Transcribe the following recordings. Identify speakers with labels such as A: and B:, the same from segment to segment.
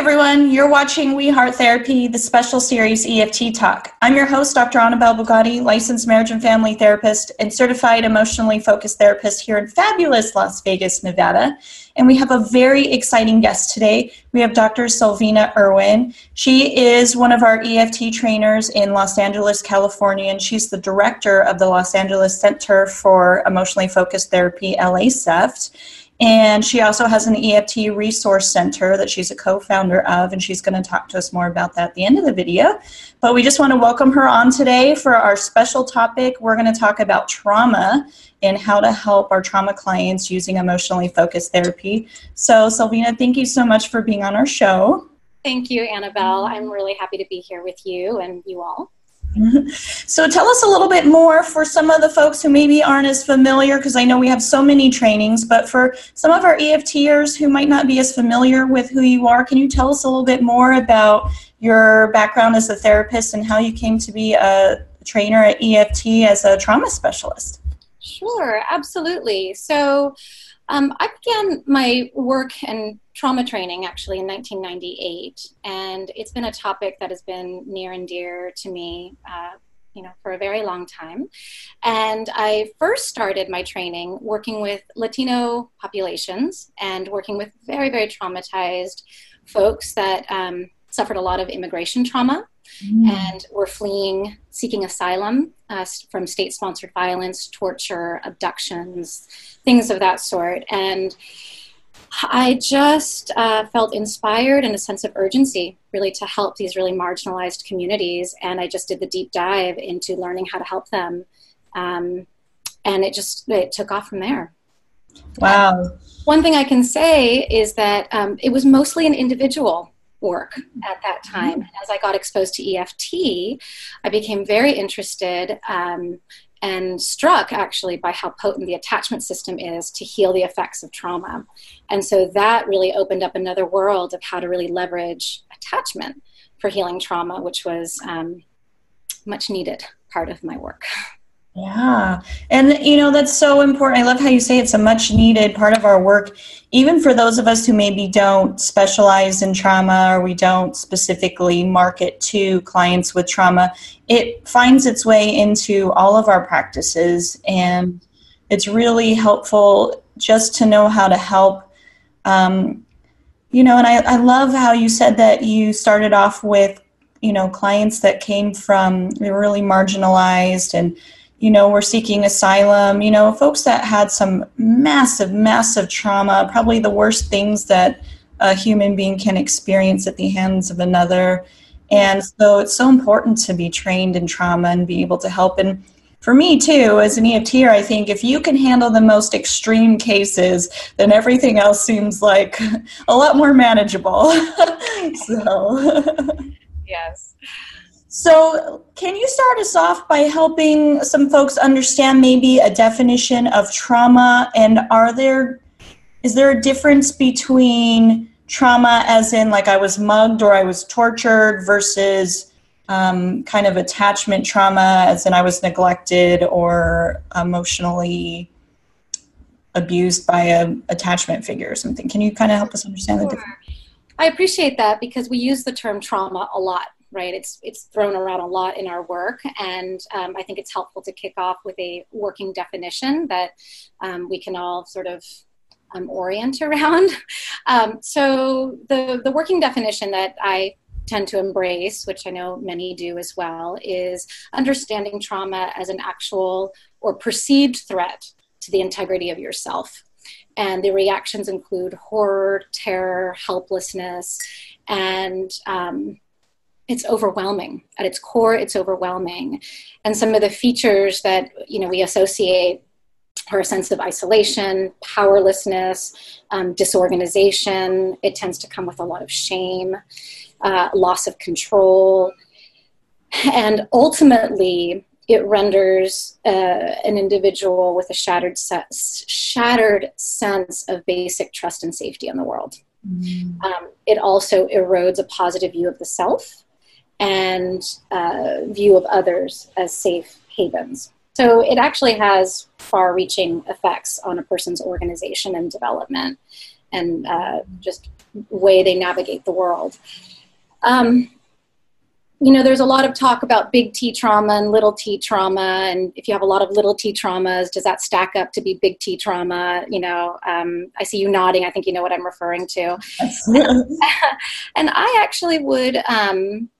A: everyone. You're watching We Heart Therapy, the special series EFT Talk. I'm your host, Dr. Annabelle Bugatti, licensed marriage and family therapist and certified emotionally focused therapist here in fabulous Las Vegas, Nevada. And we have a very exciting guest today. We have Dr. Silvina Irwin. She is one of our EFT trainers in Los Angeles, California, and she's the director of the Los Angeles Center for Emotionally Focused Therapy, LA CEFT. And she also has an EFT resource center that she's a co founder of, and she's going to talk to us more about that at the end of the video. But we just want to welcome her on today for our special topic. We're going to talk about trauma and how to help our trauma clients using emotionally focused therapy. So, Silvina, thank you so much for being on our show.
B: Thank you, Annabelle. I'm really happy to be here with you and you all.
A: So tell us a little bit more for some of the folks who maybe aren't as familiar, because I know we have so many trainings, but for some of our EFTers who might not be as familiar with who you are, can you tell us a little bit more about your background as a therapist and how you came to be a trainer at EFT as a trauma specialist?
B: Sure, absolutely. So um, I began my work and trauma training actually in 1998, and it's been a topic that has been near and dear to me. Uh, you know, for a very long time. And I first started my training working with Latino populations and working with very, very traumatized folks that um, suffered a lot of immigration trauma mm. and were fleeing, seeking asylum uh, from state sponsored violence, torture, abductions, things of that sort. And I just uh, felt inspired and a sense of urgency really to help these really marginalized communities. And I just did the deep dive into learning how to help them. Um, and it just it took off from there.
A: Wow.
B: One thing I can say is that um, it was mostly an individual work at that time. And as I got exposed to EFT, I became very interested um, and struck actually by how potent the attachment system is to heal the effects of trauma. And so that really opened up another world of how to really leverage attachment for healing trauma, which was um, much needed part of my work.
A: Yeah. And, you know, that's so important. I love how you say it's a much needed part of our work, even for those of us who maybe don't specialize in trauma or we don't specifically market to clients with trauma. It finds its way into all of our practices. And it's really helpful just to know how to help. Um, you know, and I, I love how you said that you started off with, you know, clients that came from, they were really marginalized and, you know, were seeking asylum, you know, folks that had some massive, massive trauma, probably the worst things that a human being can experience at the hands of another. And so it's so important to be trained in trauma and be able to help. And for me, too, as an EFTer, I think if you can handle the most extreme cases, then everything else seems like a lot more manageable. so,
B: yes.
A: So, can you start us off by helping some folks understand maybe a definition of trauma and are there is there a difference between trauma as in like I was mugged or I was tortured versus um, kind of attachment trauma as in I was neglected or emotionally abused by a attachment figure or something. Can you kind of help us understand sure. the difference?
B: I appreciate that because we use the term trauma a lot right? It's it's thrown around a lot in our work, and um, I think it's helpful to kick off with a working definition that um, we can all sort of um, orient around. Um, so the the working definition that I tend to embrace, which I know many do as well, is understanding trauma as an actual or perceived threat to the integrity of yourself. And the reactions include horror, terror, helplessness, and um, it's overwhelming. At its core it's overwhelming. And some of the features that you know we associate are a sense of isolation powerlessness um, disorganization. It tends to come with a lot of shame uh, loss of control. And ultimately it renders uh, an individual with a shattered, se- shattered sense of basic trust and safety in the world. Mm. Um, it also erodes a positive view of the self and uh, view of others as safe havens. So it actually has far reaching effects on a person's organization and development. and uh, just way they navigate the world. Um, you know, there's a lot of talk about big T trauma and little T trauma, and if you have a lot of little T traumas, does that stack up to be big T trauma? You know, um, I see you nodding. I think you know what I'm referring to. and I actually would. Um,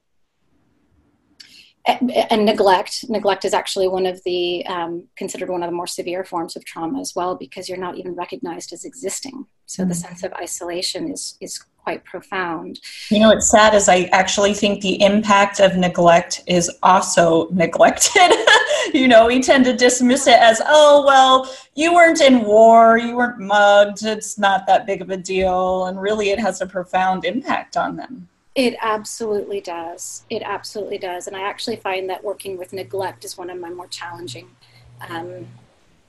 B: and neglect neglect is actually one of the um, considered one of the more severe forms of trauma as well because you're not even recognized as existing. So mm-hmm. the sense of isolation is is quite profound.
A: You know what's sad is i actually think the impact of neglect is also neglected. You know we tend to dismiss it as oh well you weren't in war you weren't mugged it's not that big of a deal and really it has a profound impact on them
B: it absolutely does. It absolutely does. And I actually find that working with neglect is one of my more challenging um,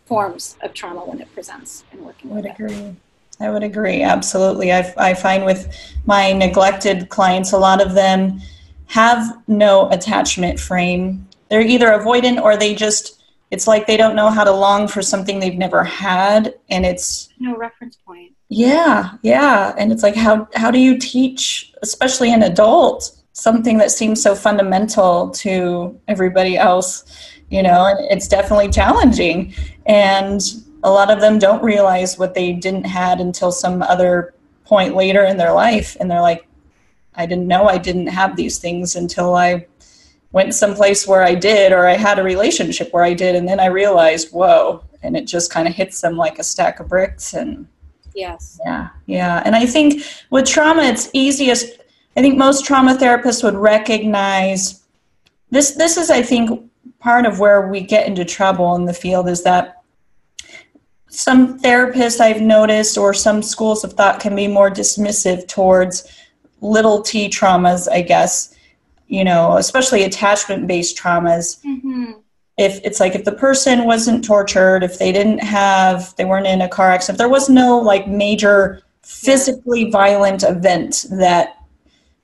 B: forms of trauma when it presents and working.
A: I would agree. It. I would agree. Absolutely. I, I find with my neglected clients, a lot of them have no attachment frame. They're either avoidant or they just it's like they don't know how to long for something they've never had and it's
B: no reference point
A: yeah yeah. And it's like how how do you teach especially an adult something that seems so fundamental to everybody else you know? And it's definitely challenging. And a lot of them don't realize what they didn't had until some other point later in their life. And they're like i didn't know i didn't have these things until i went someplace where I did, or I had a relationship where I did, and then I realized, whoa, and it just kind of hits them like a stack of bricks. And
B: yes,
A: yeah, yeah. And I think with trauma, it's easiest. I think most trauma therapists would recognize this. This is, I think, part of where we get into trouble in the field is that some therapists I've noticed, or some schools of thought, can be more dismissive towards little t traumas, I guess you know, especially attachment based traumas. Mm-hmm. If it's like if the person wasn't tortured, if they didn't have, they weren't in a car accident, there was no like major physically violent event that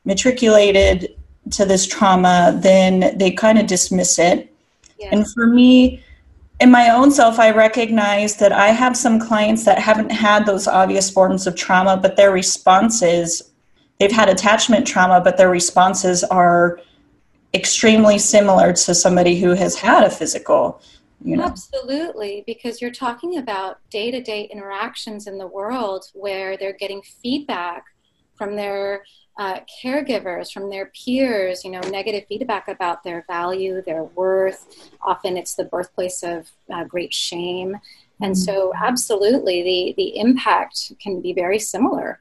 A: matriculated to this trauma, then they kind of dismiss it. Yeah. And for me, in my own self, I recognize that I have some clients that haven't had those obvious forms of trauma, but their responses they've had attachment trauma, but their responses are extremely similar to somebody who has had a physical. You know.
B: Absolutely, because you're talking about day to day interactions in the world where they're getting feedback from their uh, caregivers, from their peers, you know, negative feedback about their value, their worth. Often it's the birthplace of uh, great shame. And mm-hmm. so, absolutely, the, the impact can be very similar.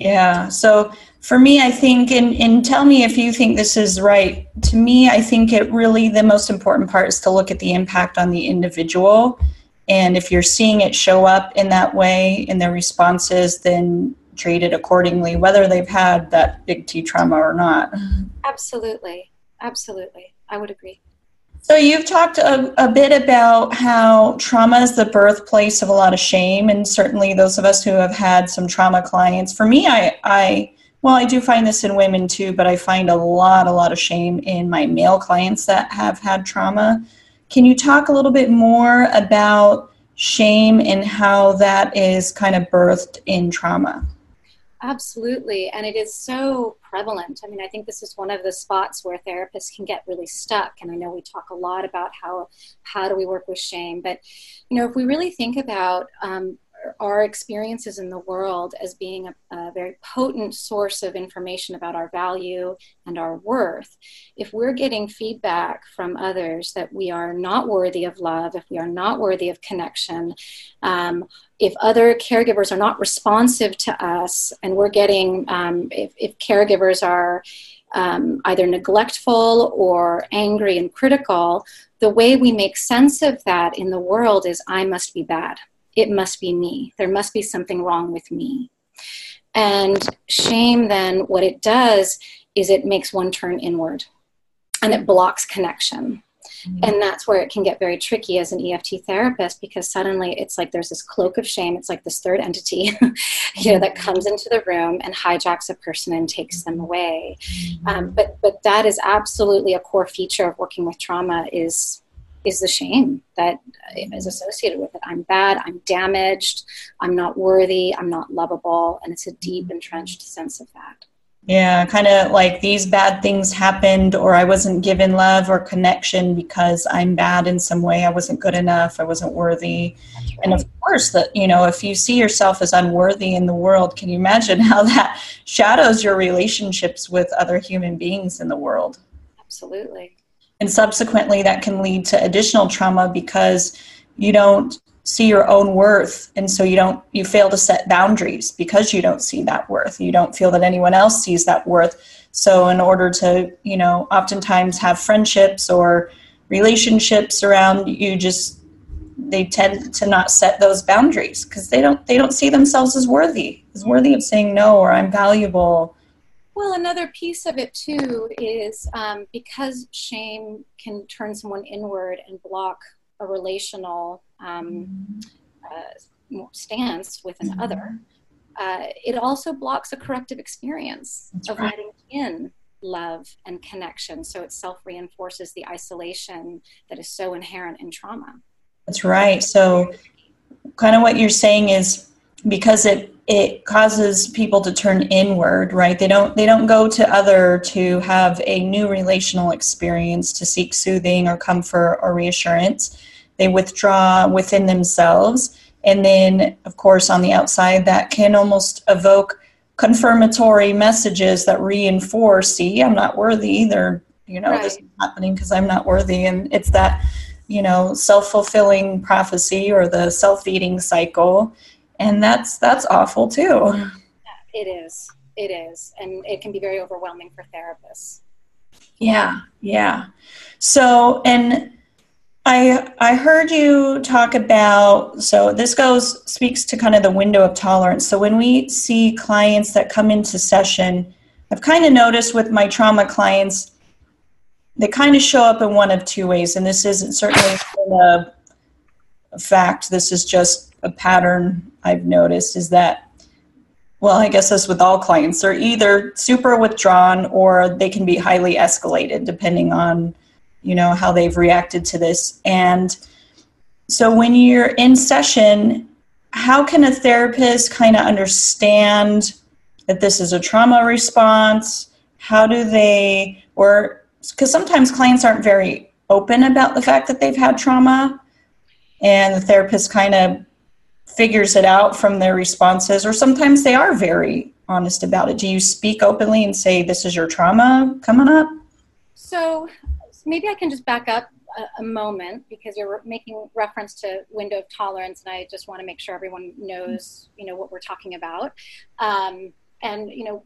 A: Yeah. So for me, I think, and, and tell me if you think this is right. To me, I think it really, the most important part is to look at the impact on the individual. And if you're seeing it show up in that way in their responses, then treat it accordingly, whether they've had that big T trauma or not.
B: Absolutely. Absolutely. I would agree.
A: So you've talked a, a, bit about how trauma is the birthplace of a lot of shame, and certainly those of us who have had some trauma clients. For me, I, I well, I do find this in women too, but I find a lot, a lot of shame in my male clients that have had trauma. Can you talk a little bit more about shame and how that is kind of birthed in trauma?
B: Absolutely. And it is so prevalent. I mean, I think this is one of the spots where therapists can get really stuck. And I know we talk a lot about how how do we work with shame, but you know, if we really think about um, our experiences in the world as being a, a, very potent source of information about our value and our worth. If we're getting feedback from others that we are not worthy of love, if we are not worthy of connection, um, if other caregivers are not responsive to us, and we're getting, um, if, if, caregivers are um, either neglectful or angry and critical, the way we make sense of that in the world is I must be bad it must be me. There must be something wrong with me. And shame, then, what it does is it makes one turn inward and it blocks connection. Mm-hmm. And that's where it can get very tricky as an EFT therapist because suddenly it's like there's this cloak of shame. It's like this third entity, you know, that mm-hmm. comes into the room and hijacks a person and takes them away. Mm-hmm. Um, but but that is absolutely a core feature of working with trauma is is the shame that is associated with it. I'm bad, I'm damaged, I'm not worthy, I'm not lovable, and it's a deep mm-hmm. entrenched sense of that.
A: Yeah, kind of like these bad things happened, or I wasn't given love or connection because I'm bad in some way. I wasn't good enough. I wasn't worthy. Right. And of course, that you know, if you see yourself as unworthy in the world, can you imagine how that shadows your relationships with other human beings in the world?
B: Absolutely.
A: And subsequently, that can lead to additional trauma because you don't see your own worth. And so you don't you fail to set boundaries because you don't see that worth. You don't feel that anyone else sees that worth. So in order to you know oftentimes have friendships or relationships around you just they tend to not set those boundaries because they don't they don't see themselves as worthy as worthy of saying no or i'm valuable
B: well another piece of it too is um, because shame can turn someone inward and block a relational um, uh, stance with an other, uh, it also blocks a corrective experience That's of right. letting in love and connection. So it self reinforces the isolation that is so inherent in trauma.
A: That's right. So, kind of what you're saying is because it it causes people to turn inward right they don't they don't go to other to have a new relational experience to seek soothing or comfort or reassurance they withdraw within themselves. And then, of course, on the outside, that can almost evoke confirmatory messages that reinforce see, I'm not worthy either. You know, right. this is happening because I'm not worthy. And it's that, you know, self fulfilling prophecy or the self-feeding cycle. And that's that's awful too.
B: It is. It is. And it can be very overwhelming for therapists.
A: Yeah, yeah. So, and I I heard you talk about so this goes speaks to kind of the window of tolerance. So when we see clients that come into session, I've kind of noticed with my trauma clients, they kind of show up in one of two ways, and this isn't certainly a, a fact. This is just a pattern I've noticed is that well, I guess as with all clients, they're either super withdrawn or they can be highly escalated depending on you know how they've reacted to this. And so when you're in session how can a therapist kind of understand that this is a trauma response? How do they or because sometimes clients aren't very open about the fact that they've had trauma and the therapist kind of figures it out from their responses or sometimes they are very honest about it do you speak openly and say this is your trauma coming up
B: so maybe I can just back up a, a, moment because you're making reference to window of tolerance, and I just want to make sure everyone knows, you know, what we're talking about. Um, and you know,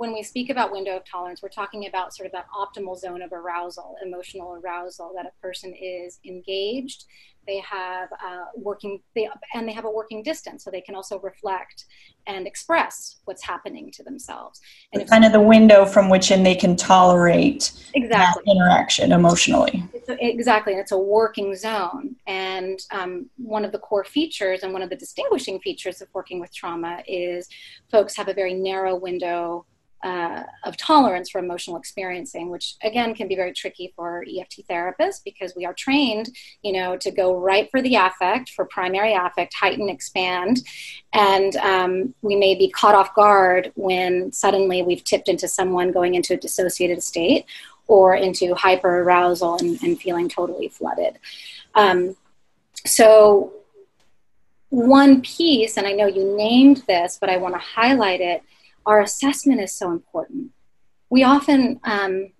B: when we speak about window of tolerance, we're talking about sort of that optimal zone of arousal, emotional arousal, that a person is engaged they have uh, working they and they have a working distance so they can also reflect and express what's happening to themselves.
A: And it's kind of the window from which in they can tolerate
B: exactly.
A: interaction emotionally.
B: A, exactly and it's a working zone. And um, one of the core features and one of the distinguishing features of working with trauma is folks have a very narrow window uh, of tolerance for emotional experiencing, which again can be very tricky for EFT therapists because we are trained, you know, to go right for the affect, for primary affect, heighten, expand, and um, we may be caught off guard when suddenly we've tipped into someone going into a dissociated state or into hyper arousal and, and feeling totally flooded. Um, so one piece, and I know you named this, but I want to highlight it our assessment is so important. We often um,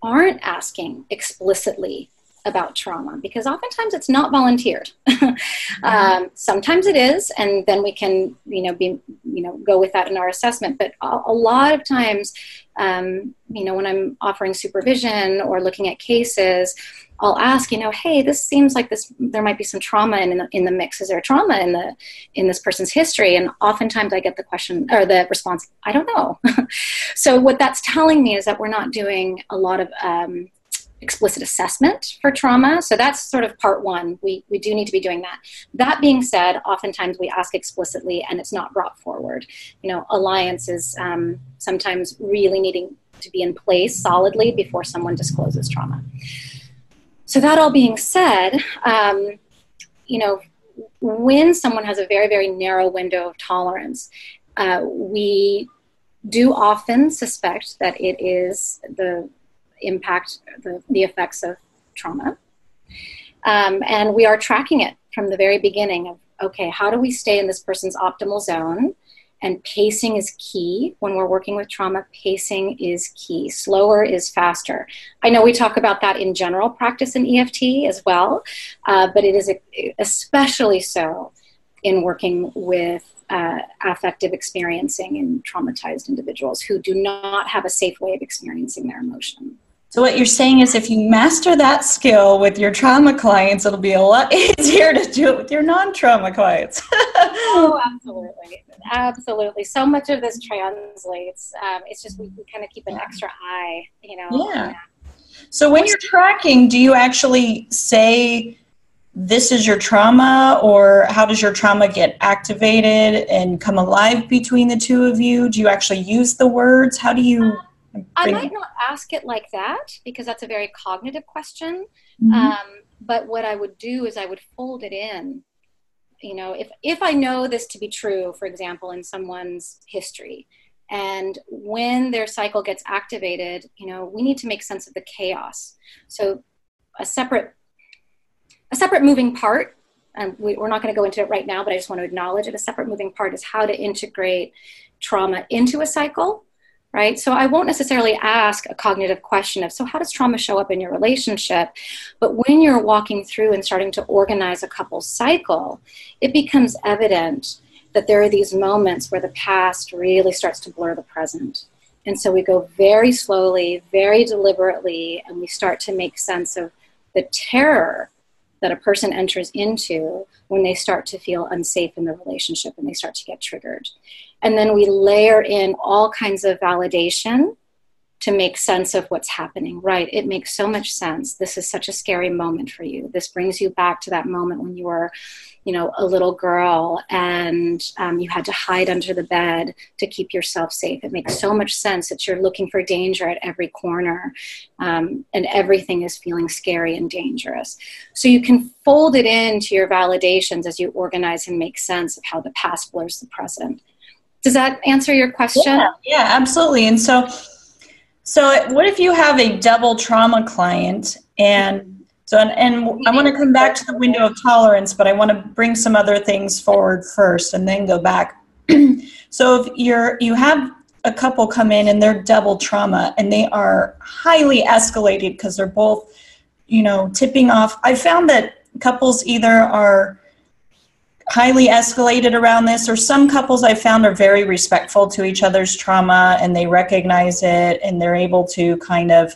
B: aren't asking explicitly about trauma because oftentimes it's not volunteered. um, sometimes it is, and then we can, you know, be, you know, go with that in our assessment. But a, a lot of times, um, you know, when I'm offering supervision or looking at cases, I'll ask, you know, hey, this seems like this. There might be some trauma in the, in the mix. Is there trauma in the in this person's history? And oftentimes, I get the question or the response, I don't know. so what that's telling me is that we're not doing a lot of um, explicit assessment for trauma. So that's sort of part one. We, we do need to be doing that. That being said, oftentimes we ask explicitly and it's not brought forward. You know, alliance is um, sometimes really needing to be in place solidly before someone discloses trauma. so that all being said, um, you know, when someone has a very, very narrow window of tolerance, uh, we do often suspect that it is the impact, the, the effects of trauma. Um, and we are tracking it from the very beginning of okay, how do we stay in this person's optimal zone? And pacing is key when we're working with trauma. Pacing is key. Slower is faster. I know we talk about that in general practice in EFT as well, uh, but it is especially so in working with uh, affective experiencing in traumatized individuals who do not have a safe way of experiencing their emotion.
A: So what you're saying is if you master that skill with your trauma clients, it'll be a lot easier to do it with your non-trauma clients.
B: oh, absolutely. Absolutely. So much of this translates. Um, it's just we, we kind of keep an extra eye, you know.
A: Yeah. So when you're tracking, do you actually say this is your trauma or how does your trauma get activated and come alive between the two of you? Do you actually use the words? How do you
B: I might not ask it like that because that's a very cognitive question. Mm-hmm. Um, but what I would do is I would fold it in. You know, if if I know this to be true, for example, in someone's history, and when their cycle gets activated, you know, we need to make sense of the chaos. So, a separate a separate moving part and we, are not going to go into it right now, but I just want to acknowledge it. A separate moving part is how to integrate trauma into a cycle right? So I won't necessarily ask a cognitive question of, so how does trauma show up in your relationship? But when you're walking through and starting to organize a couple's cycle, it becomes evident that there are these moments where the past really starts to blur the present. And so we go very slowly, very deliberately, and we start to make sense of the terror that a person enters into when they start to feel unsafe in the relationship and they start to get triggered. And then we layer in all kinds of validation to make sense of what's happening. Right, it makes so much sense. This is such a scary moment for you. This brings you back to that moment when you were, you know, a little girl and um, you had to hide under the bed to keep yourself safe. It makes so much sense that you're looking for danger at every corner um, and everything is feeling scary and dangerous. So you can fold it into your validations as you organize and make sense of how the past blurs the present. Does that answer your question?
A: Yeah, yeah absolutely. And so, so what if you have a double trauma client and so and, and I want to come back to the window of tolerance, but I want to bring some other things forward first and then go back. so if you're you have a couple come in and they're double trauma and they are highly escalated because they're both, you know, tipping off. I found that couples either are highly escalated around this, or some couples I found are very respectful to each other's trauma and they recognize it and they're able to kind of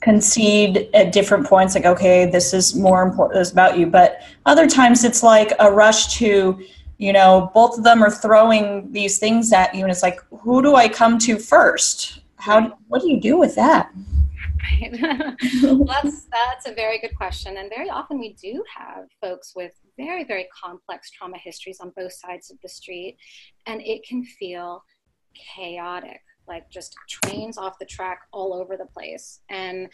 A: concede at different points, like, okay, this is more important, this is about you. But other times it's like a rush to, you know, both of them are throwing these things at you, and it's like, who do I come to first? How, what do you do with that?
B: Right. well, that's that's a very good question, and very often we do have folks with very very complex trauma histories on both sides of the street, and it can feel chaotic, like just trains off the track all over the place. And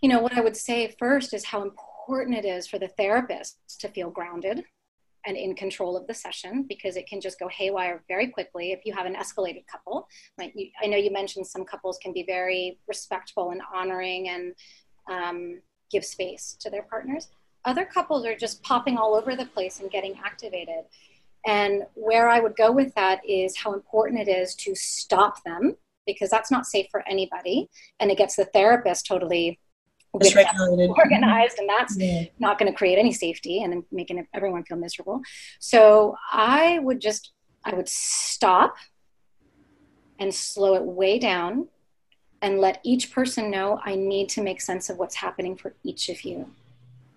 B: you know what I would say first is how important it is for the therapist to feel grounded and in control of the session because it can just go haywire very quickly if you have an escalated couple. Like you, I know you mentioned some couples can be very respectful and honoring and um, give space to their partners. Other couples are just popping all over the place and getting activated. And where I would go with that is how important it is to stop them because that's not safe for anybody. And it gets the therapist totally organized and that's yeah. not going to create any safety and making everyone feel miserable so i would just i would stop and slow it way down and let each person know i need to make sense of what's happening for each of you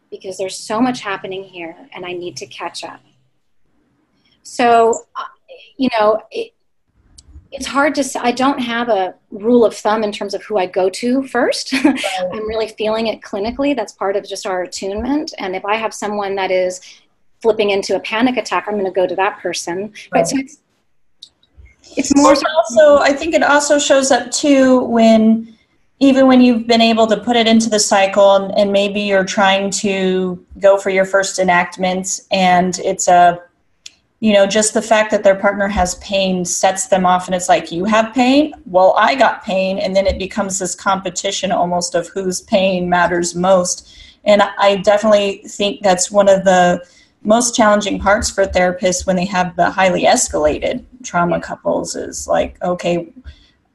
B: because there's so much happening here and i need to catch up so uh, you know it, it's hard to say. I don't have a rule of thumb in terms of who I go to first. I'm really feeling it clinically. That's part of just our attunement. And if I have someone that is flipping into a panic attack, I'm going to go to that person. Right. So it's,
A: it's more. So also, I think it also shows up too when even when you've been able to put it into the cycle and, and maybe you're trying to go for your first enactment and it's a you know just the fact that their partner has pain sets them off and it's like you have pain? Well i got pain. And then it becomes this competition almost of whose pain matters most. And i definitely think that's one of the most challenging parts for therapists when they have the highly escalated trauma couples is like okay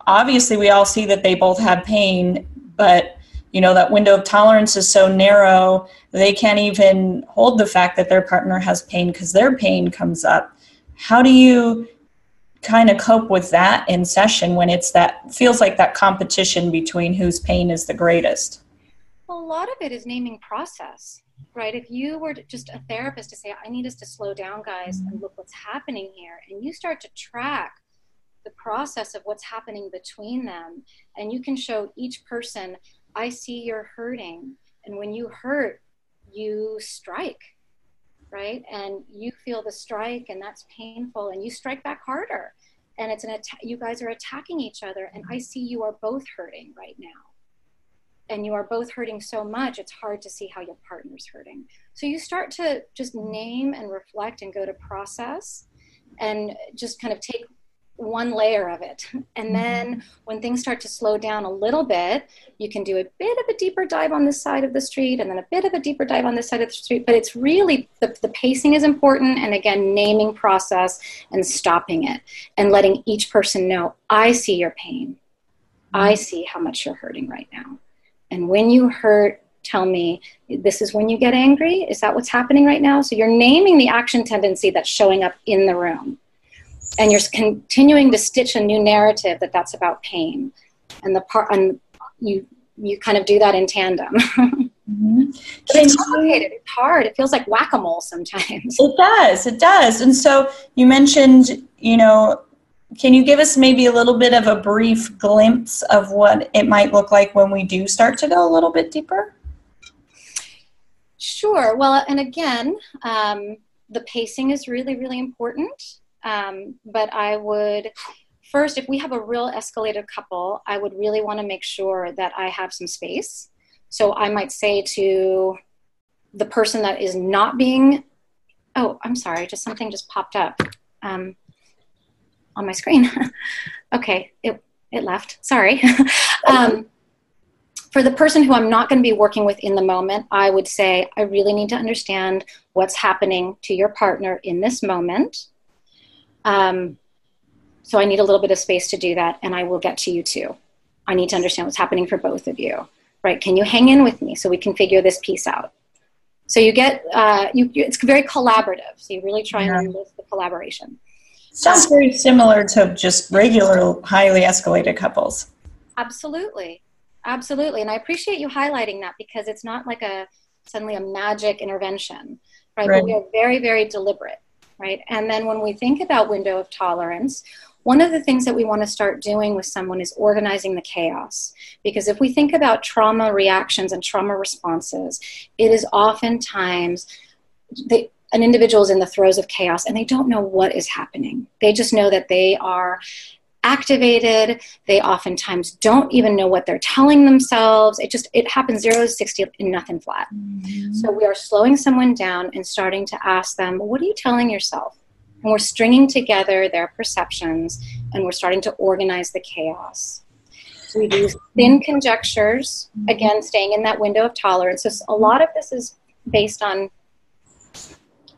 A: obviously we all see that they both have pain, but you know that window of tolerance is so narrow they can't even hold the fact that their partner has pain because their pain comes up. How do you kind of cope with that in session when it's that feels like that competition between whose pain is the greatest?
B: A lot of it is naming process, right? If you were just a therapist to say, I need us to slow down, guys, and look what's happening here, and you start to track the process of what's happening between them. And you can show each person, I see you're hurting. And when you hurt, you strike, right? And you feel the strike, and that's painful, and you strike back harder. And it's an attack, you guys are attacking each other, and I see you are both hurting right now. And you are both hurting so much, it's hard to see how your partner's hurting. So you start to just name and reflect and go to process and just kind of take one layer of it. And mm-hmm. then when things start to slow down a little bit, you can do a bit of a deeper dive on this side of the street and then a bit of a deeper dive on this side of the street. But it's really the, the pacing is important. And again, naming process and stopping it and letting each person know, I see your pain. I mm-hmm. see how much you're hurting right now. And when you hurt, tell me this is when you get angry. Is that what's happening right now? So you're naming the action tendency that's showing up in the room and you're continuing to stitch a new narrative that that's about pain. And the part and you you kind of do that in tandem. Mm-hmm. it's complicated it's hard. It feels like whack-a-mole sometimes.
A: It does. It does. And so you mentioned you know can you give us maybe a little bit of a brief glimpse of what it might look like when we do start to go a little bit deeper?
B: Sure. Well and again um, the pacing is really really important um, but I would first, if we have a real escalated couple, I would really want to make sure that I have some space. So I might say to the person that is not being, oh, I'm sorry, just something just popped up um, on my screen. okay, it, it left. Sorry. um, for the person who I'm not going to be working with in the moment, I would say, I really need to understand what's happening to your partner in this moment. Um, so I need a little bit of space to do that, and I will get to you too. I need to understand what's happening for both of you, right? Can you hang in with me so we can figure this piece out? So you get, uh, you, it's very collaborative. So you really try yeah. and enlist the collaboration.
A: Sounds very similar to just regular highly escalated couples.
B: Absolutely, absolutely, and I appreciate you highlighting that because it's not like a suddenly a magic intervention, right? right. But we are very, very deliberate right? And then when we think about window of tolerance, one of the things that we want to start doing with someone is organizing the chaos. Because if we think about trauma reactions and trauma responses, it is oftentimes they, an individual is in the throes of chaos and they don't know what is happening. They just know that they are activated. They oftentimes don't even know what they're telling themselves. It just it happens 0 to 60 in nothing flat. Mm-hmm. so we are slowing someone down and starting to ask them what are you telling yourself? And we're stringing together their perceptions and we're starting to organize the chaos. So we do thin conjectures again staying in that window of tolerance. So a lot of this is based on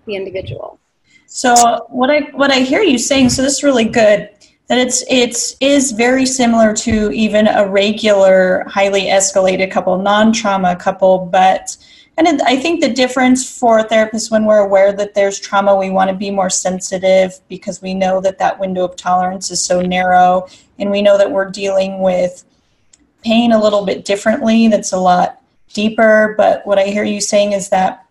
B: the individual.
A: So what i what i hear you saying so this is really good that it's it's is very similar to even a regular highly escalated couple non-trauma couple but and it, i think the difference for therapists when we're aware that there's trauma we want to be more sensitive because we know that that window of tolerance is so narrow and we know that we're dealing with pain a little bit differently that's a lot deeper but what i hear you saying is that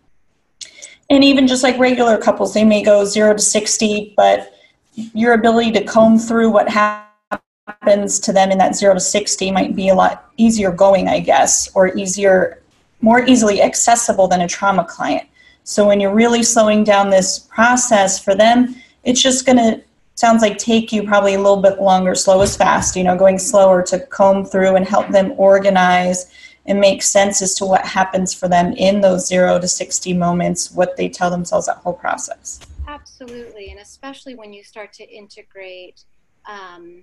A: and even just like regular couples they may go 0 to 60 but your ability to comb through what happens to them in that 0 to 60 might be a lot easier going, I guess, or easier, more easily accessible than a trauma client. So when you're really slowing down this process for them, it's just going to sounds like take you probably a little bit longer. Slow is fast, you know, going slower to comb through and help them organize and make sense as to what happens for them in those zero to 60 moments, what they tell themselves that whole process.
B: Absolutely. And especially when you start to integrate, um,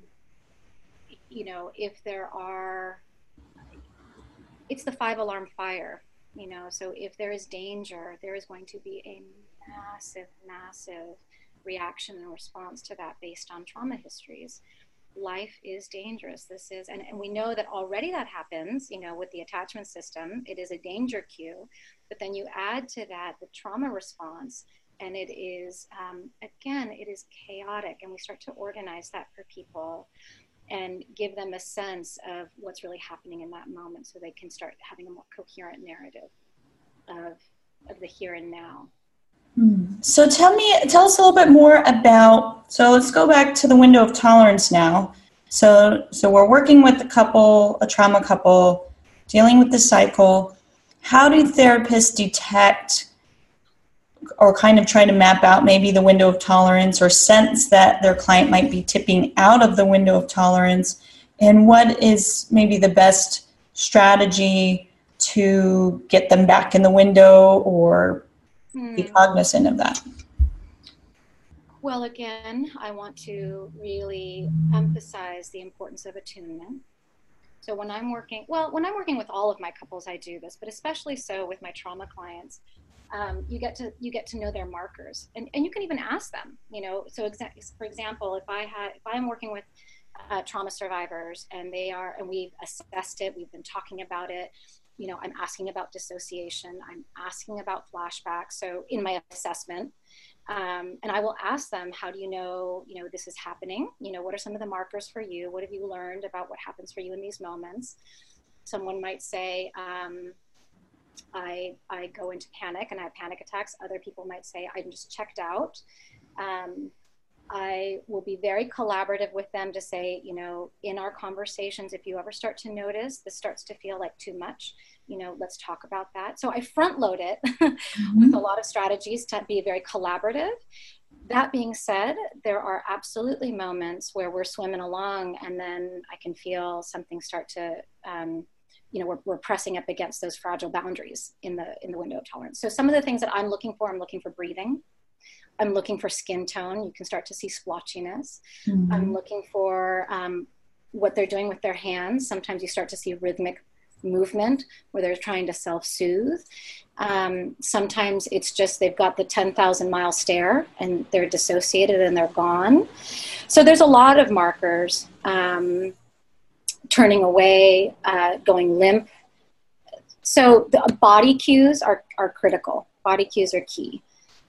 B: you know, if there are, it's the five alarm fire, you know, so if there is danger, there is going to be a massive, massive reaction and response to that based on trauma histories life is dangerous this is and, and we know that already that happens you know with the attachment system it is a danger cue but then you add to that the trauma response and it is um, again it is chaotic and we start to organize that for people and give them a sense of what's really happening in that moment so they can start having a more coherent narrative of, of the here and now
A: so tell me, tell us a little bit more about. So let's go back to the window of tolerance now. So so we're working with a couple, a trauma couple, dealing with the cycle. How do therapists detect or kind of try to map out maybe the window of tolerance or sense that their client might be tipping out of the window of tolerance? And what is maybe the best strategy to get them back in the window or mm. be cognizant of that?
B: Well, again, I want to really emphasize the importance of attunement. So when I'm working, well, when I'm working with all of my couples, I do this, but especially so with my trauma clients. Um, you get to you get to know their markers, and, and you can even ask them. You know, so exa- for example, if I had if I'm working with uh, trauma survivors and they are and we've assessed it, we've been talking about it, you know, I'm asking about dissociation, I'm asking about flashbacks. So in my assessment, um, and I will ask them, how do you know, you know, this is happening? You know, what are some of the markers for you? What have you learned about what happens for you in these moments? Someone might say, um, I, I go into panic and I have panic attacks. Other people might say, I'm just checked out. Um, I will be very collaborative with them to say, you know, in our conversations, if you ever start to notice this starts to feel like too much, you know, let's talk about that. So I front load it mm-hmm. with a lot of strategies to be very collaborative. That being said, there are absolutely moments where we're swimming along and then I can feel something start to, um, you know, we're, we're pressing up against those fragile boundaries in the in the window of tolerance. So some of the things that I'm looking for, I'm looking for breathing. I'm looking for skin tone. You can start to see splotchiness. Mm-hmm. I'm looking for um, what they're doing with their hands. Sometimes you start to see rhythmic movement where they're trying to self soothe. Um, sometimes it's just they've got the 10,000 mile stare and they're dissociated and they're gone. So there's a lot of markers um, turning away, uh, going limp. So the body cues are, are critical, body cues are key.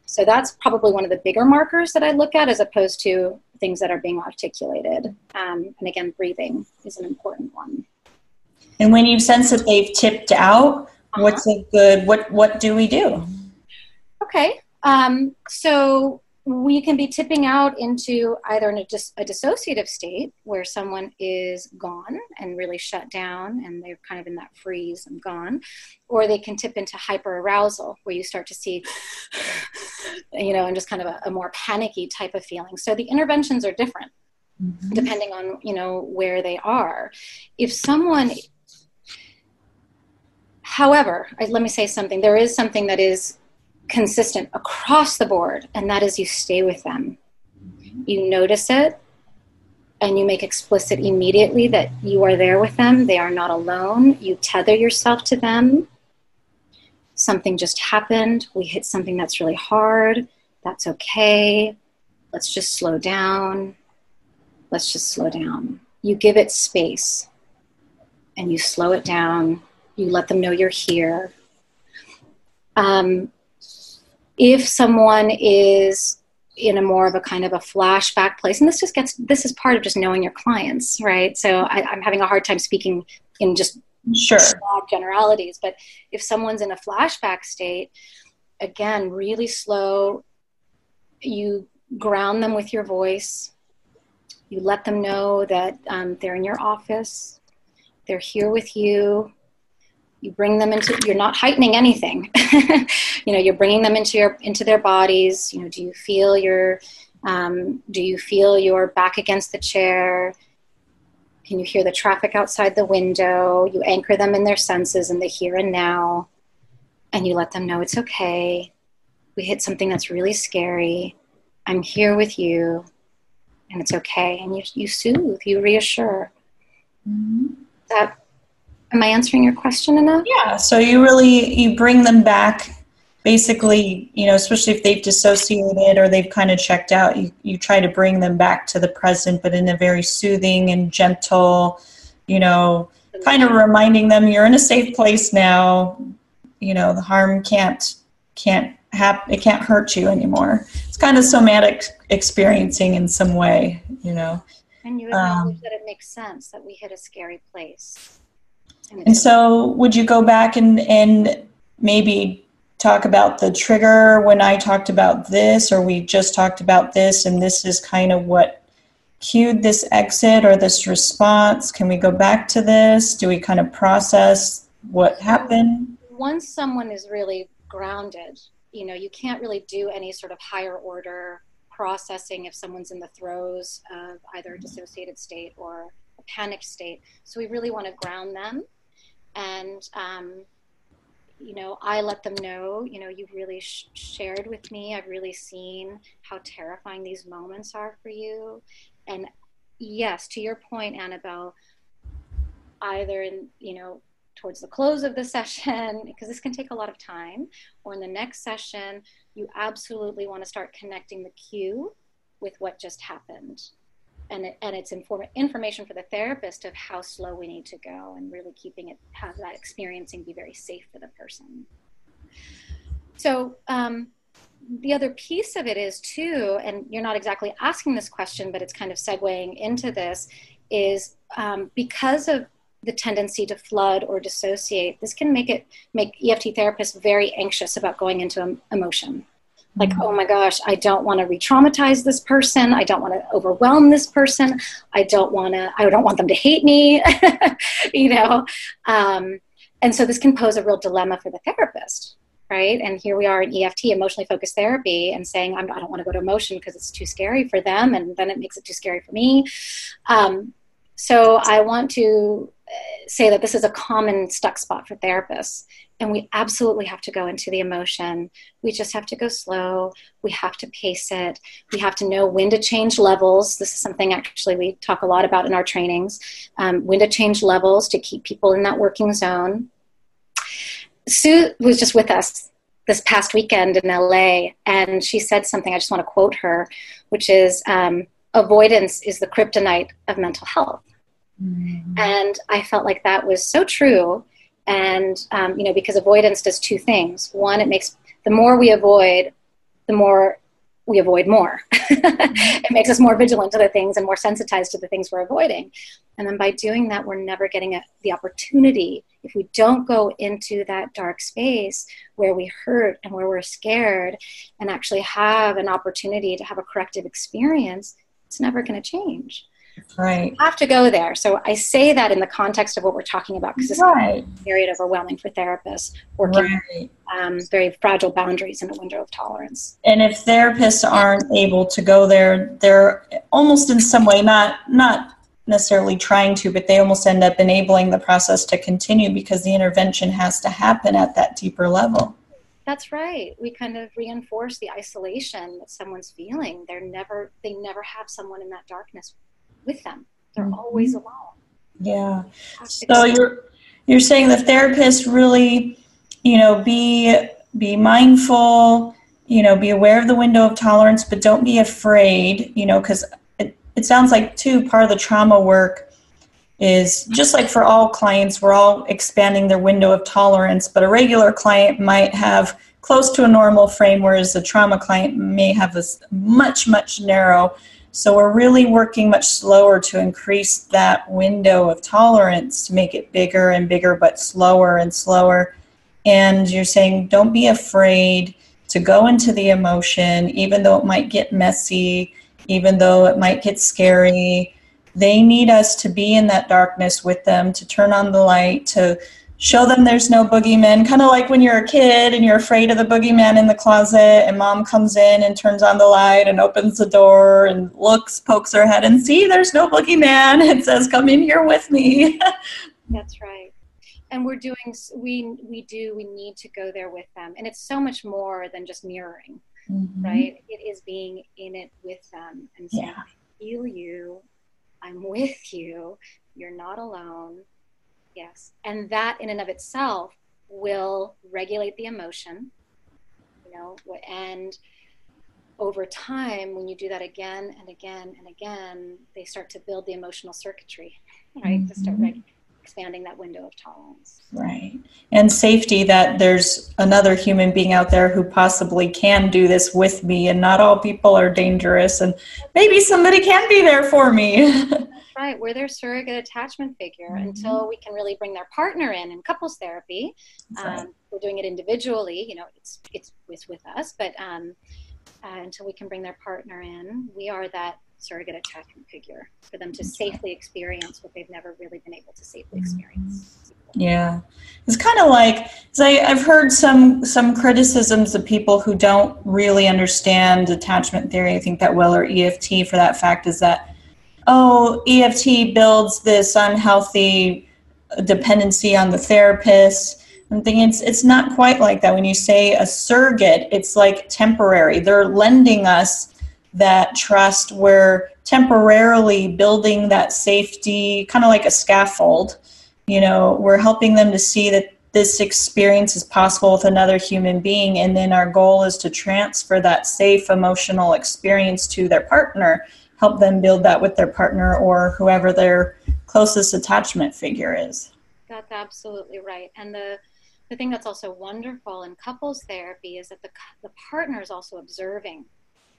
B: So that's probably one of the bigger markers that I look at as opposed to things that are being articulated. Um, and again, breathing is an important one.
A: And when you sense that they've tipped out, uh-huh. what's a good, what, what do we do?
B: Okay. Um, so we can be tipping out into either a, dis- a, dissociative state where someone is gone and really shut down and they're kind of in that freeze and gone, or they can tip into hyperarousal where you start to see, you know, and just kind of a, a more panicky type of feeling. So the interventions are different mm-hmm. depending on, you know, where they are. If someone However, let me say something. There is something that is consistent across the board, and that is you stay with them. You notice it, and you make explicit immediately that you are there with them. They are not alone. You tether yourself to them. Something just happened. We hit something that's really hard. That's okay. Let's just slow down. Let's just slow down. You give it space and you slow it down. You let them know you're here. Um, if someone is in a more of a kind of a flashback place and this just gets this is part of just knowing your clients right? So I, am having a hard time speaking in just
A: sure.
B: generalities but if someone's in a flashback state again really slow you ground them with your voice you let them know that um, they're in your office they're here with you you bring them into you're not heightening anything you know you're bringing them into your into their bodies you know do you feel your Um, do you feel your back against the chair? Can you hear the traffic outside the window? You anchor them in their senses in the here and now, and you let them know it's okay. We hit something that's really scary. I'm here with you, and it's okay. And you, you soothe, you reassure. Mm-hmm. That am I answering your question enough?
A: Yeah. So you really you bring them back basically, you know, especially if they've dissociated or they've kind of checked out, you, you try to bring them back to the present, but in a very soothing and gentle, you know, kind of reminding them you're in a safe place now. You know, the harm can't can't hap- it can't hurt you anymore. It's kind of somatic experiencing in some way, you know.
B: And you acknowledge um, that it makes sense that we hit a scary place.
A: And, so, would you go back and and maybe talk about the trigger when I talked about this, or we just talked about this, and this is kind of what cued this exit or this response? Can we go back to this? Do we kind of process what happened?
B: Once someone is really grounded, you know, you can't really do any sort of higher order processing if someone's in the throes of either a dissociated state or a panicked state. So we really want to ground them and um, you know, I let them know, you know, you've really sh- shared with me. I've really seen how terrifying these moments are for you. And yes, to your point, Annabelle, either in, you know, towards the close of the session, because this can take a lot of time, or in the next session, you absolutely want to start connecting the cue with what just happened and it, and it's inform- information for the therapist of how slow we need to go and really keeping it have that experiencing be very safe for the person. So um, the other piece of it is too and you're not exactly asking this question but it's kind of segueing into this is um, because of the tendency to flood or dissociate this can make it make eft therapists very anxious about going into emotion like oh my gosh i don't want to re-traumatize this person. I don't want to overwhelm this person. I don't want to i don't want them to hate me you know? Um, and so this can pose a real dilemma for the therapist right? And here we are in eft emotionally focused therapy and saying I'm, i do not want to go to emotion because it's too scary for them and then it makes it too scary for me. Um, so i want to uh, say that this is a common stuck spot for therapists and we absolutely have to go into the emotion. We just have to go slow. We have to pace it. We have to know when to change levels. This is something actually we talk a lot about in our trainings um, when to change levels to keep people in that working zone. Sue was just with us this past weekend in LA, and she said something. I just want to quote her, which is um, avoidance is the kryptonite of mental health. Mm-hmm. And I felt like that was so true. And um, you know because avoidance does two things. One it makes the more we avoid the more we avoid more. It makes us more vigilant to the things and more sensitized to the things we're avoiding. And then by doing that we're never getting a, the opportunity. If we don't go into that dark space where we hurt and where we're scared and actually have an opportunity to have a corrective experience it's never going to change
A: Right.
B: You have to go there. So I say that in the context of what we're talking about because it's right. very overwhelming for therapists working right. um, very fragile boundaries in a window of tolerance.
A: And if therapists aren't able to go there, they're almost in some way not not necessarily trying to, but they almost end up enabling the process to continue because the intervention has to happen at that deeper level.
B: That's right. We kind of reinforce the isolation that someone's feeling. They're never they never have someone in that darkness with them. They're mm-hmm. always alone.
A: Yeah. So you're you're saying the therapist really, you know, be be mindful, you know, be aware of the window of tolerance, but don't be afraid, you know, because it, it sounds like too part of the trauma work is just like for all clients, we're all expanding their window of tolerance, but a regular client might have close to a normal frame, whereas a trauma client may have this much, much narrow so we're really working much slower to increase that window of tolerance to make it bigger and bigger, but slower and slower. And you're saying, don't be afraid to go into the emotion, even though it might get messy, even though it might get scary. They need us to be in that darkness with them, to turn on the light, to show them there's no boogeyman. Kind of like when you're a kid and you're afraid of the boogeyman in the closet and mom comes in and turns on the light and opens the door and looks pokes her head and see there's no boogeyman. And says come in here with me.
B: That's right. And we're doing we we do we need to go there with them. And it's so much more than just mirroring mm-hmm. right? It is being in it with them and saying yeah. i feel you i'm with you you're not alone Yes. And that in and of itself will regulate the emotion, you know, and over time, when you do that again and again and again, they start to build the emotional circuitry, right? Mm-hmm. To start reg- expanding that window of tolerance.
A: Right. And safety that there's another human being out there who possibly can do this with me, and not all people are dangerous, and maybe somebody can be there for me.
B: right. We're their surrogate attachment figure mm-hmm. until we can really bring their partner in in couples therapy. Um, right. We're doing it individually, you know, it's, it's, it's with us, but um, uh, until we can bring their partner in, we are that surrogate attachment figure for them to safely experience what they've never really been able to safely experience.
A: Yeah, it's kind of like I, I've heard some some criticisms of people who don't really understand attachment theory. I think that Will or EFT for that fact is that oh, EFT builds this unhealthy dependency on the therapist. I'm thinking it's it's not quite like that. When you say a surrogate, it's like temporary. They're lending us that trust. We're temporarily building that safety, kind of like a scaffold. You know, we're helping them to see that this experience is possible with another human being, and then our goal is to transfer that safe emotional experience to their partner help them build that with their partner or whoever their closest attachment figure is.
B: That's absolutely right. And the the thing that's also wonderful in couples therapy is that the the partner is also observing.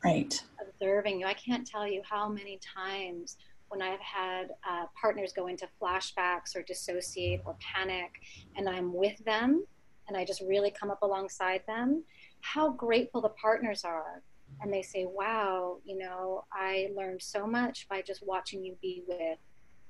A: Right.
B: Observing you. I can't tell you how many times when I've had uh, partners go into flashbacks or dissociate or panic, and I'm with them, and I just really come up alongside them, how grateful the partners are and they say, wow, you know, I learned so much by just watching you be with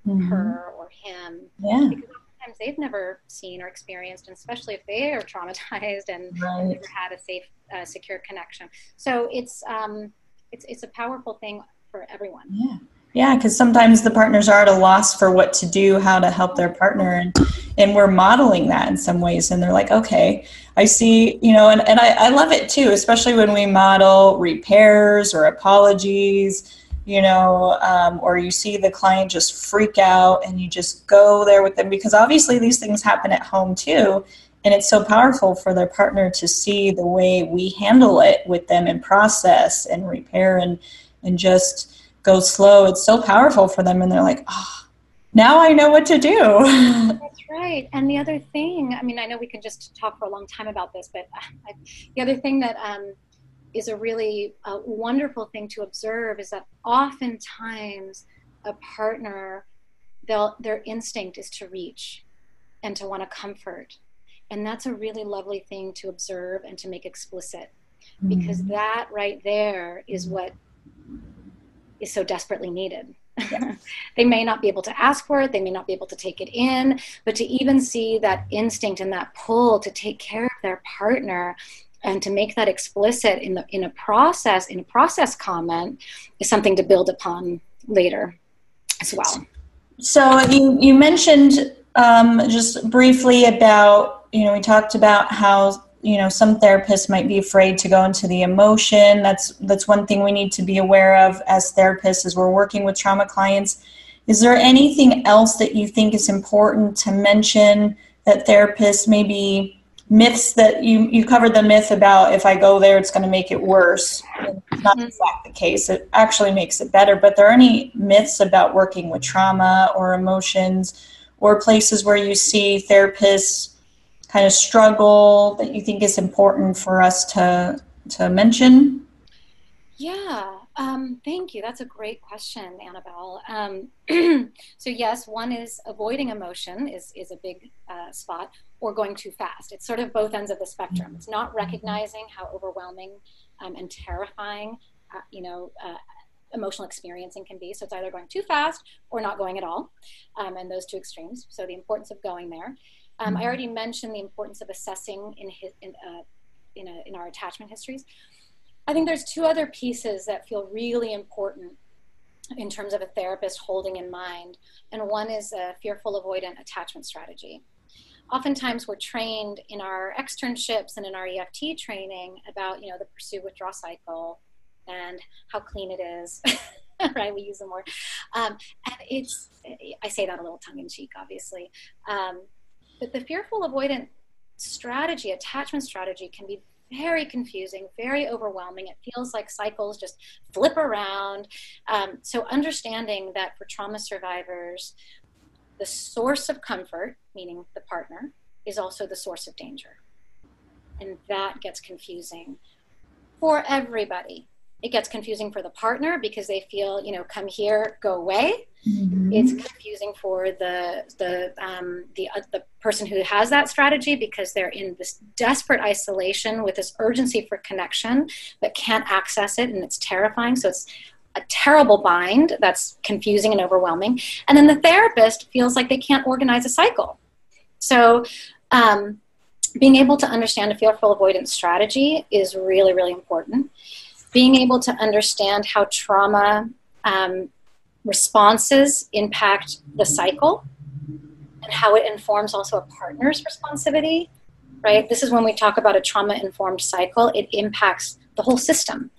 B: mm-hmm. her or him.
A: Yeah.
B: Because sometimes they've never seen or experienced, and especially if they are traumatized and right. never had a safe, uh, secure connection. So it's, um, it's, it's a powerful thing for everyone.
A: Yeah. Yeah, because sometimes the partners are at a loss for what to do, how to help their partner, and and we're modeling that in some ways. And they're like, okay, I see, you know, and, and I, I love it too, especially when we model repairs or apologies, you know, um, or you see the client just freak out and you just go there with them because obviously these things happen at home too. And it's so powerful for their partner to see the way we handle it with them and process and repair and and just go slow, it's so powerful for them. And they're like, oh, now I know what to do.
B: That's right. And the other thing, I mean, I know we can just talk for a long time about this, but I, the other thing that um, is a really uh, wonderful thing to observe is that oftentimes a partner, their instinct is to reach and to want to comfort. And that's a really lovely thing to observe and to make explicit because mm-hmm. that right there is what is so desperately needed. Yeah. they may not be able to ask for it, they may not be able to take it in, but to even see that instinct and that pull to take care of their partner and to make that explicit in the in a process in a process comment is something to build upon later as well.
A: So you you mentioned um, just briefly about you know we talked about how you know some therapists might be afraid to go into the emotion that's that's one thing we need to be aware of as therapists as we're working with trauma clients is there anything else that you think is important to mention that therapists maybe myths that you you covered the myth about if i go there it's going to make it worse it's not in fact the case it actually makes it better but there are any myths about working with trauma or emotions or places where you see therapists kind of struggle that you think is important for us to to mention?
B: Yeah, um, thank you. That's a great question, Annabelle. Um, so yes, one is avoiding emotion is is a big uh, spot, or going too fast. It's sort of both ends of the spectrum. It's not recognizing how overwhelming um, and terrifying, uh, you know. Uh, emotional experiencing can be. So it's either going too fast or not going at all, um, and those two extremes. So the importance of going there. Um, I already mentioned the importance of assessing in, his, in, uh, in, a, in our attachment histories. I think there's two other pieces that feel really important in terms of a therapist holding in mind, and one is a fearful avoidant attachment strategy. Oftentimes, we're trained in our externships and in our EFT training about, you know, the pursue withdraw cycle and how clean it is. right? We use them more. Um, and it's, I say that a little tongue in cheek, obviously. Um, but the fearful avoidant strategy, attachment strategy, can be very confusing, very overwhelming. It feels like cycles just flip around. Um, so, understanding that for trauma survivors, the source of comfort, meaning the partner, is also the source of danger. And that gets confusing for everybody it gets confusing for the partner because they feel you know come here go away mm-hmm. it's confusing for the the um, the uh, the person who has that strategy because they're in this desperate isolation with this urgency for connection but can't access it and it's terrifying so it's a terrible bind that's confusing and overwhelming. And then the therapist feels like they can't organize a cycle. So um, being able to understand a fearful avoidance strategy is really really important. Being able to understand how trauma um, responses impact the cycle and how it informs also a partner's responsivity right? This is when we talk about a trauma informed cycle. It impacts the whole system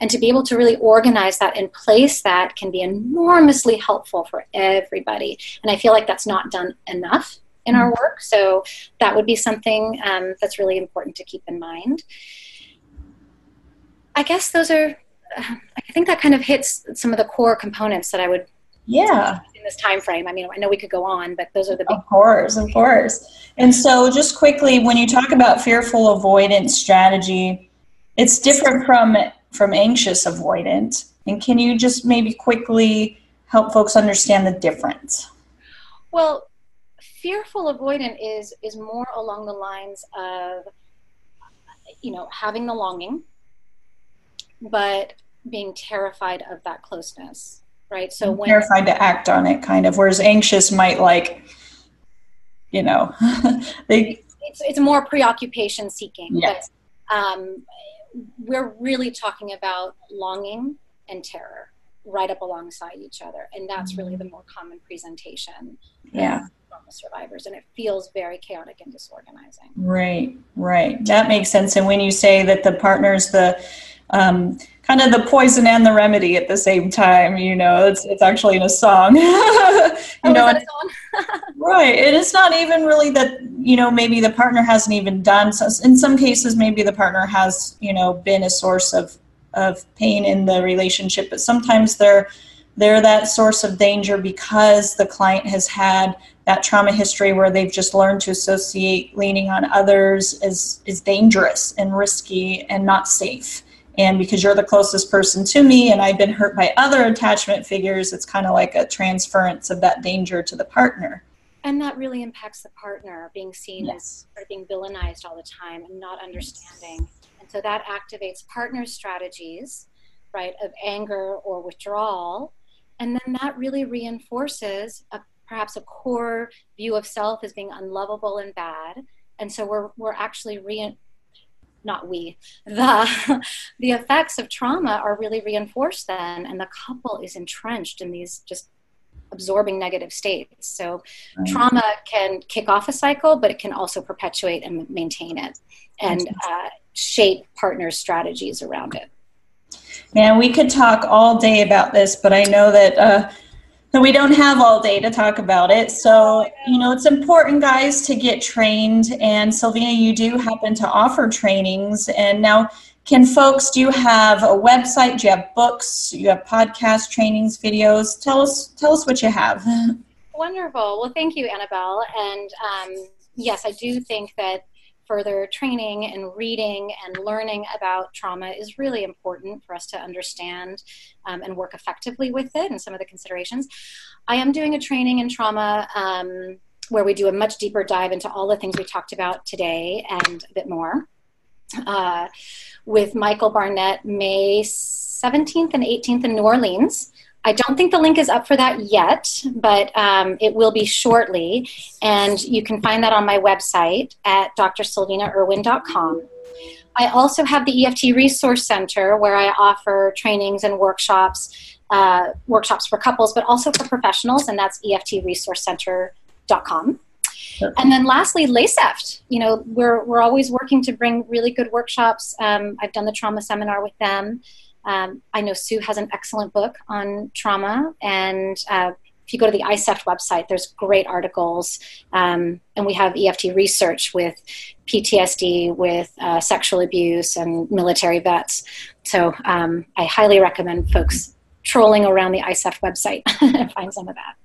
B: and to be able to really organize that and place that can be enormously helpful for everybody and i feel like that's not done enough in our work so that would be something um, that's really important to keep in mind I guess those are. I think that kind of hits some of the core components that I would.
A: Yeah.
B: In this time frame, I mean, I know we could go on, but those are the.
A: Big- of course, of course. And so, just quickly, when you talk about fearful avoidance strategy, it's different from from anxious avoidant. And can you just maybe quickly help folks understand the difference?
B: Well, fearful avoidant is is more along the lines of you know having the longing but being terrified of that closeness, right? So when
A: terrified to act on it, kind of. Whereas anxious might like, you know, they.
B: It's it's more preoccupation seeking.
A: Yes.
B: But, um, we're really talking about longing and terror right up alongside each other, and that's really the more common presentation.
A: Yeah.
B: Survivors, and it feels very chaotic and disorganizing.
A: Right, right. That makes sense. And when you say that the partner's the um, kind of the poison and the remedy at the same time. You know, it's it's actually in a song. you
B: oh, know, and,
A: right? And it's not even really that you know maybe the partner hasn't even done. So in some cases, maybe the partner has you know been a source of of pain in the relationship, but sometimes they're they're that source of danger because the client has had that trauma history where they've just learned to associate leaning on others as is dangerous and risky and not safe and because you're the closest person to me and I've been hurt by other attachment figures, it's kind of like a transference of that danger to the partner.
B: And that really impacts the partner being seen yes. as or being villainized all the time and not understanding. And so that activates partner strategies, right, of anger or withdrawal. And then that really reinforces a, perhaps a core view of self as being unlovable and bad. And so we're, we're actually re- not we. The the effects of trauma are really reinforced then and the couple is entrenched in these just absorbing negative states. So right. trauma can kick off a cycle but it can also perpetuate and maintain it and uh, shape partners strategies around it.
A: Man we could talk all day about this but i know that uh, so we don't have all day to talk about it. So, you know, it's important, guys, to get trained. And Silvina, you do happen to offer trainings. And now, can folks, do you have a website? Do you have books? You have podcast trainings, videos? Tell us, tell us what you have.
B: Wonderful. Well, thank you, Annabelle. And um, yes, I do think that further training and reading and learning about trauma is really important for us to understand um, and work effectively with it and some of the considerations. I am doing a training in trauma um, where we do a much deeper dive into all the things we talked about today and a bit more. Uh, with Michael Barnett, May 17th and 18th in New Orleans. I don't think the link is up for that yet, but um, it will be shortly. And you can find that on my website at drsilvinairwin.com. I also have the EFT Resource Center where I offer trainings and workshops, uh, workshops for couples, but also for professionals, and that's EFTResourcecenter.com. And then lastly, LACEFT. You know, we're, we're always working to bring really good workshops. Um, I've done the trauma seminar with them. Um, I know Sue has an excellent book on trauma, and uh, if you go to the ICEFT website, there's great articles, um, and we have EFT research with PTSD, with uh, sexual abuse, and military vets. So um, I highly recommend folks trolling around the ICEFT website and find some of that.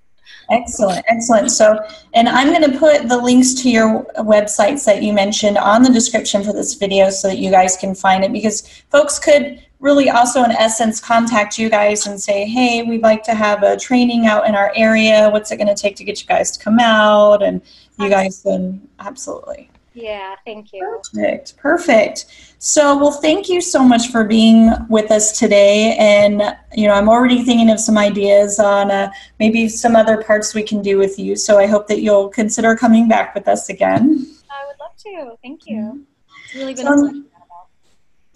A: Excellent, excellent. So, and I'm going to put the links to your websites that you mentioned on the description for this video so that you guys can find it because folks could really also, in essence, contact you guys and say, hey, we'd like to have a training out in our area. What's it going to take to get you guys to come out? And you guys then, absolutely.
B: Yeah, thank you.
A: Perfect, perfect. So, well, thank you so much for being with us today. And, you know, I'm already thinking of some ideas on uh, maybe some other parts we can do with you. So I hope that you'll consider coming back with us again.
B: I would love to. Thank you. It's really been so, a pleasure.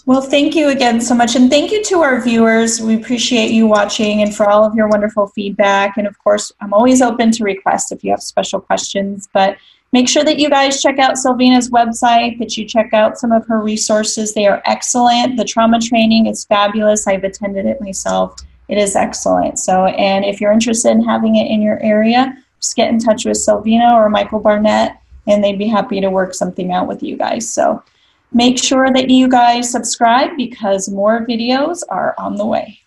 A: Well, thank you again so much. And thank you to our viewers. We appreciate you watching and for all of your wonderful feedback. And of course, I'm always open to requests if you have special questions. But make sure that you guys check out Silvina's website, that you check out some of her resources. They are excellent. The trauma training is fabulous. I've attended it myself. It is excellent. So, and if you're interested in having it in your area, just get in touch with Silvina or Michael Barnett, and they'd be happy to work something out with you guys. So, Make sure that you guys subscribe because more videos are on the way.